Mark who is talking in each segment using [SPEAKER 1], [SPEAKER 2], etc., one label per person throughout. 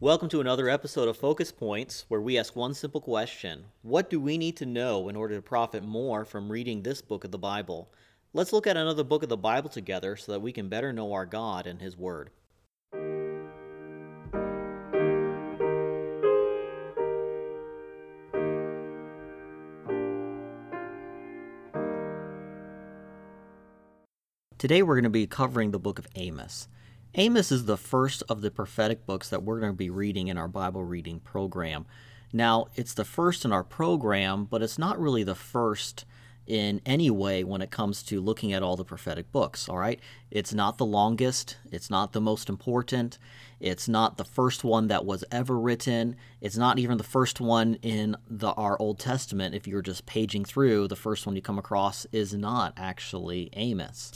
[SPEAKER 1] Welcome to another episode of Focus Points, where we ask one simple question What do we need to know in order to profit more from reading this book of the Bible? Let's look at another book of the Bible together so that we can better know our God and His Word. Today we're going to be covering the book of Amos. Amos is the first of the prophetic books that we're going to be reading in our Bible reading program. Now, it's the first in our program, but it's not really the first in any way when it comes to looking at all the prophetic books, all right? It's not the longest, it's not the most important, it's not the first one that was ever written, it's not even the first one in the our Old Testament. If you're just paging through, the first one you come across is not actually Amos.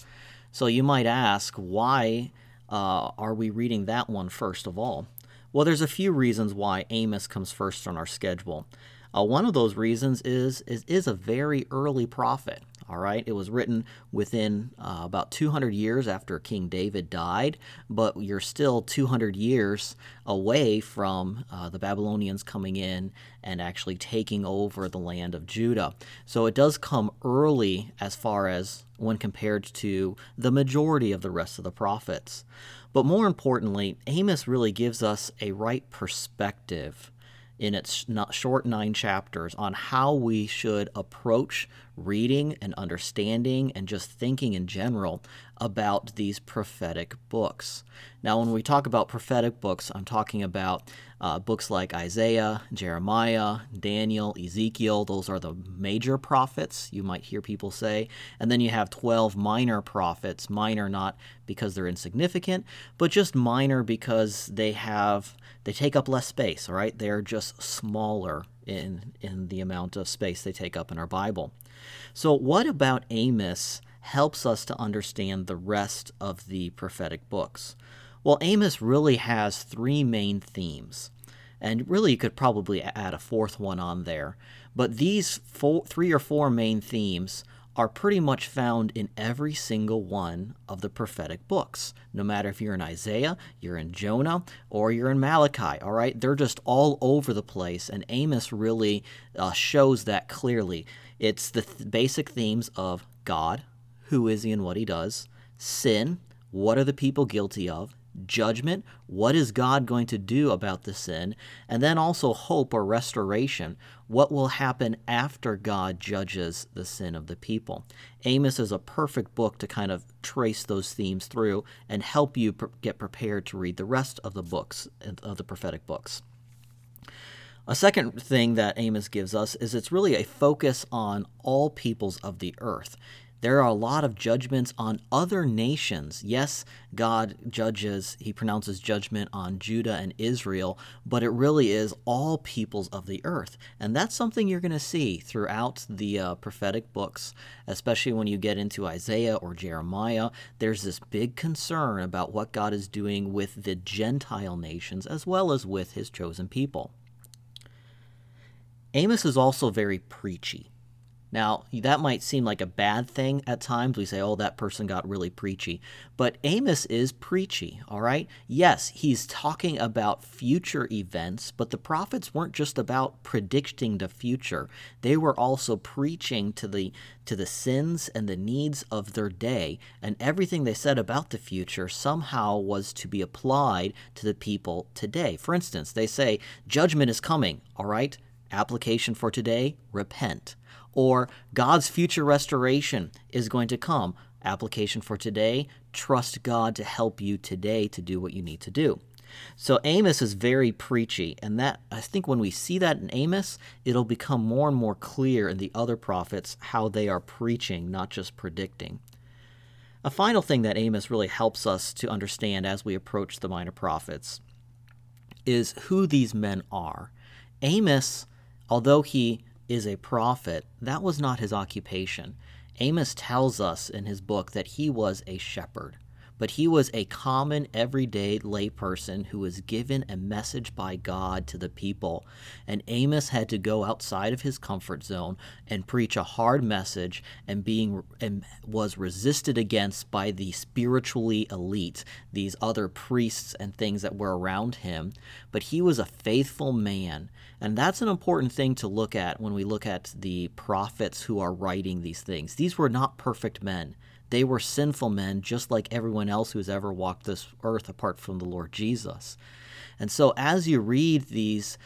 [SPEAKER 1] So you might ask, why uh, are we reading that one first of all? Well, there's a few reasons why Amos comes first on our schedule. Uh, one of those reasons is, is is a very early prophet. All right, it was written within uh, about 200 years after King David died, but you're still 200 years away from uh, the Babylonians coming in and actually taking over the land of Judah. So it does come early as far as when compared to the majority of the rest of the prophets. But more importantly, Amos really gives us a right perspective in its short nine chapters on how we should approach reading and understanding and just thinking in general about these prophetic books. Now, when we talk about prophetic books, I'm talking about uh, books like Isaiah, Jeremiah, Daniel, Ezekiel. Those are the major prophets, you might hear people say. And then you have 12 minor prophets. Minor not because they're insignificant, but just minor because they have they take up less space, all right? They're just smaller in in the amount of space they take up in our Bible. So what about Amos helps us to understand the rest of the prophetic books? Well, Amos really has three main themes. And really, you could probably add a fourth one on there. But these four, three or four main themes are pretty much found in every single one of the prophetic books. No matter if you're in Isaiah, you're in Jonah, or you're in Malachi, all right? They're just all over the place, and Amos really uh, shows that clearly. It's the th- basic themes of God, who is he and what he does, sin, what are the people guilty of, judgment, what is God going to do about the sin, and then also hope or restoration, what will happen after God judges the sin of the people. Amos is a perfect book to kind of trace those themes through and help you pr- get prepared to read the rest of the books, of the prophetic books. A second thing that Amos gives us is it's really a focus on all peoples of the earth. There are a lot of judgments on other nations. Yes, God judges, he pronounces judgment on Judah and Israel, but it really is all peoples of the earth. And that's something you're going to see throughout the uh, prophetic books, especially when you get into Isaiah or Jeremiah. There's this big concern about what God is doing with the Gentile nations as well as with his chosen people. Amos is also very preachy. Now, that might seem like a bad thing at times. We say, oh, that person got really preachy. But Amos is preachy, all right? Yes, he's talking about future events, but the prophets weren't just about predicting the future. They were also preaching to the to the sins and the needs of their day, and everything they said about the future somehow was to be applied to the people today. For instance, they say judgment is coming, all right? Application for today, repent or God's future restoration is going to come. Application for today trust God to help you today to do what you need to do. So Amos is very preachy, and that I think when we see that in Amos, it'll become more and more clear in the other prophets how they are preaching, not just predicting. A final thing that Amos really helps us to understand as we approach the minor prophets is who these men are. Amos, although he is a prophet, that was not his occupation. Amos tells us in his book that he was a shepherd. But he was a common, everyday layperson who was given a message by God to the people. And Amos had to go outside of his comfort zone and preach a hard message and being and was resisted against by the spiritually elite, these other priests and things that were around him. But he was a faithful man. And that's an important thing to look at when we look at the prophets who are writing these things. These were not perfect men. They were sinful men, just like everyone else who's ever walked this earth apart from the Lord Jesus. And so, as you read these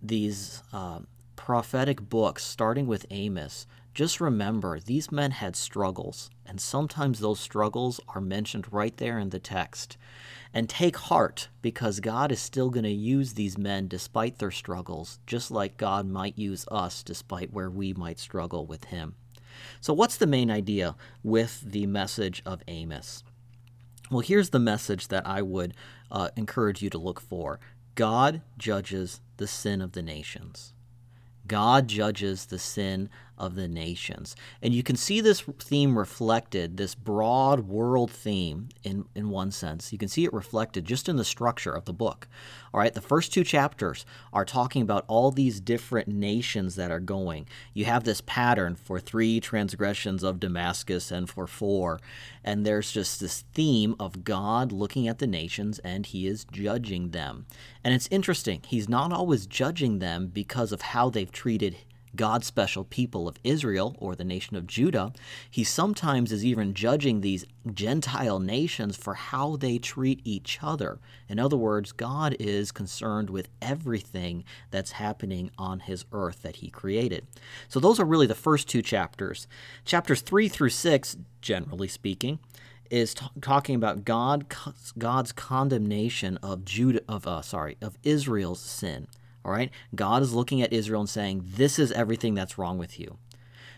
[SPEAKER 1] these uh, prophetic books, starting with Amos, just remember these men had struggles, and sometimes those struggles are mentioned right there in the text. And take heart because God is still going to use these men despite their struggles, just like God might use us despite where we might struggle with Him. So, what's the main idea with the message of Amos? Well, here's the message that I would uh, encourage you to look for God judges the sin of the nations. God judges the sin of the nations. And you can see this theme reflected, this broad world theme, in, in one sense. You can see it reflected just in the structure of the book. All right, the first two chapters are talking about all these different nations that are going. You have this pattern for three transgressions of Damascus and for four. And there's just this theme of God looking at the nations and he is judging them. And it's interesting, he's not always judging them because of how they've treated God's special people of Israel or the nation of Judah, he sometimes is even judging these Gentile nations for how they treat each other. In other words, God is concerned with everything that's happening on his earth that he created. So those are really the first two chapters. Chapters 3 through 6, generally speaking, is t- talking about God God's condemnation of Judah of uh, sorry, of Israel's sin. All right? God is looking at Israel and saying, This is everything that's wrong with you.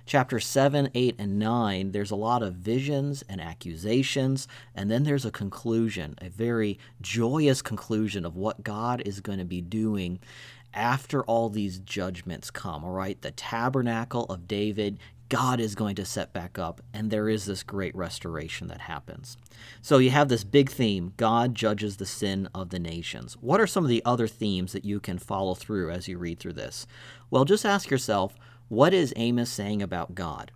[SPEAKER 1] Chapter 7, 8, and 9, there's a lot of visions and accusations, and then there's a conclusion, a very joyous conclusion of what God is going to be doing after all these judgments come. All right? The tabernacle of David God is going to set back up, and there is this great restoration that happens. So you have this big theme God judges the sin of the nations. What are some of the other themes that you can follow through as you read through this? Well, just ask yourself what is Amos saying about God?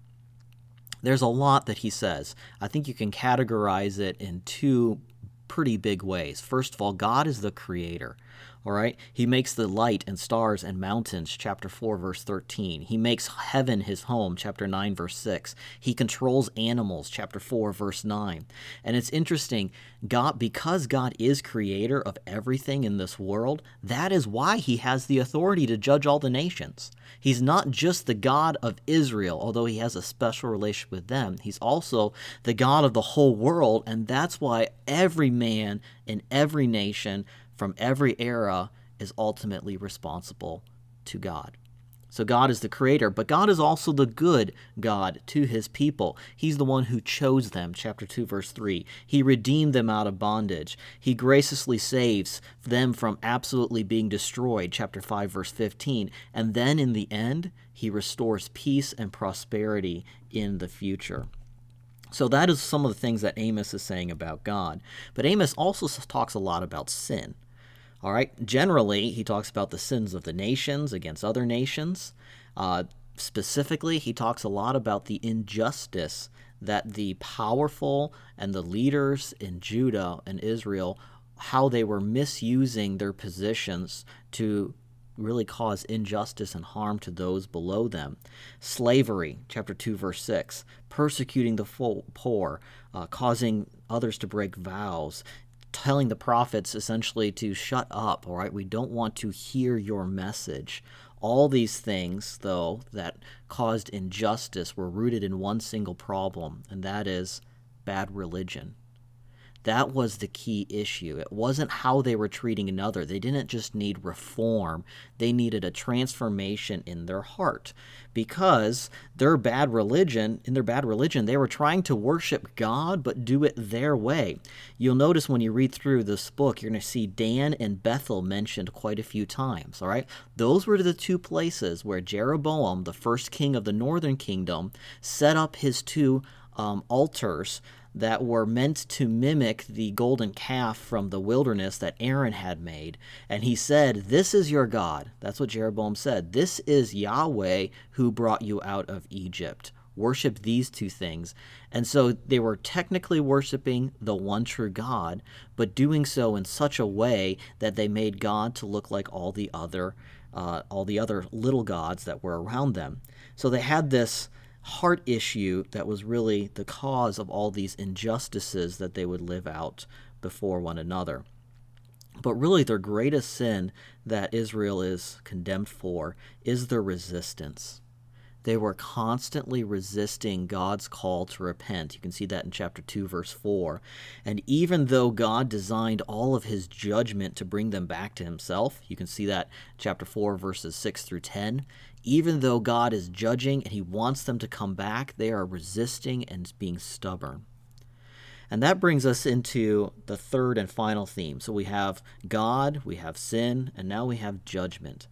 [SPEAKER 1] There's a lot that he says. I think you can categorize it in two pretty big ways. First of all, God is the creator. All right. He makes the light and stars and mountains, chapter 4, verse 13. He makes heaven his home, chapter 9, verse 6. He controls animals, chapter 4, verse 9. And it's interesting, God, because God is creator of everything in this world, that is why he has the authority to judge all the nations. He's not just the God of Israel, although he has a special relationship with them. He's also the God of the whole world, and that's why every man in every nation from every era is ultimately responsible to God. So God is the creator, but God is also the good God to his people. He's the one who chose them, chapter 2 verse 3. He redeemed them out of bondage. He graciously saves them from absolutely being destroyed, chapter 5 verse 15. And then in the end, he restores peace and prosperity in the future. So that is some of the things that Amos is saying about God. But Amos also talks a lot about sin. All right. Generally, he talks about the sins of the nations against other nations. Uh, specifically, he talks a lot about the injustice that the powerful and the leaders in Judah and Israel, how they were misusing their positions to really cause injustice and harm to those below them. Slavery, chapter 2, verse 6, persecuting the poor, uh, causing others to break vows, telling the prophets essentially to shut up, all right? We don't want to hear your message. All these things, though, that caused injustice were rooted in one single problem, and that is bad religion. That was the key issue. It wasn't how they were treating another. They didn't just need reform, they needed a transformation in their heart. Because their bad religion, in their bad religion, they were trying to worship God but do it their way. You'll notice when you read through this book, you're going to see Dan and Bethel mentioned quite a few times, all right? Those were the two places where Jeroboam, the first king of the northern kingdom, set up his two um, altars that were meant to mimic the golden calf from the wilderness that Aaron had made. And he said, This is your God. That's what Jeroboam said. This is Yahweh who brought you out of Egypt. Worship these two things. And so they were technically worshiping the one true God, but doing so in such a way that they made God to look like all the other uh, all the other little gods that were around them. So they had this heart issue that was really the cause of all these injustices that they would live out before one another. But really, their greatest sin that Israel is condemned for is their resistance. They were constantly resisting God's call to repent. You can see that in chapter 2, verse 4. And even though God designed all of his judgment to bring them back to himself, you can see that chapter 4, verses 6 through 10. Even though God is judging and he wants them to come back, they are resisting and being stubborn. And that brings us into the third and final theme. So we have God, we have sin, and now we have judgment.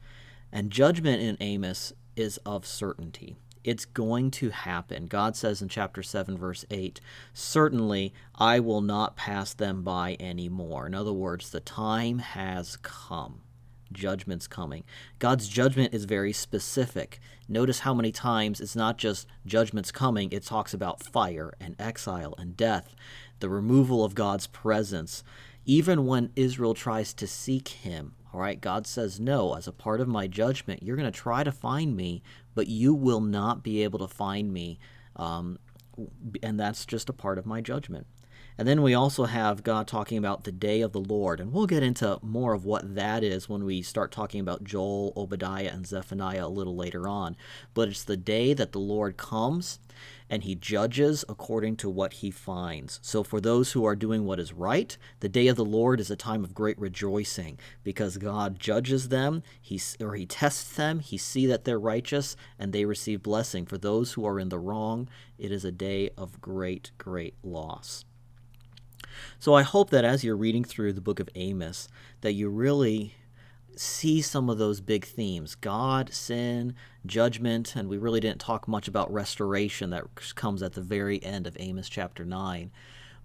[SPEAKER 1] And judgment in Amos is of certainty. It's going to happen. God says in chapter 7, verse 8, Certainly I will not pass them by anymore. In other words, the time has come. Judgment's coming. God's judgment is very specific. Notice how many times it's not just judgment's coming, it talks about fire and exile and death, the removal of God's presence. Even when Israel tries to seek him, all right, God says, No, as a part of my judgment, you're going to try to find me, but you will not be able to find me. Um, and that's just a part of my judgment. And then we also have God talking about the day of the Lord. And we'll get into more of what that is when we start talking about Joel, Obadiah, and Zephaniah a little later on. But it's the day that the Lord comes and he judges according to what he finds. So for those who are doing what is right, the day of the Lord is a time of great rejoicing because God judges them, he or he tests them, he see that they're righteous and they receive blessing. For those who are in the wrong, it is a day of great great loss. So I hope that as you're reading through the book of Amos that you really see some of those big themes God, sin, judgment, and we really didn't talk much about restoration that comes at the very end of Amos chapter 9.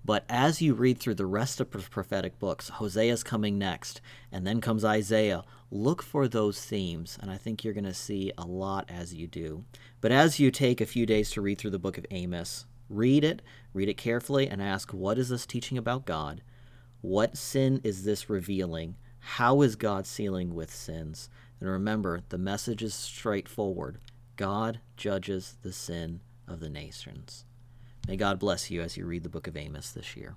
[SPEAKER 1] But as you read through the rest of prophetic books, Hosea's coming next, and then comes Isaiah. Look for those themes, and I think you're going to see a lot as you do. But as you take a few days to read through the book of Amos, read it, read it carefully, and ask what is this teaching about God? What sin is this revealing? How is God sealing with sins? And remember, the message is straightforward God judges the sin of the nations. May God bless you as you read the book of Amos this year.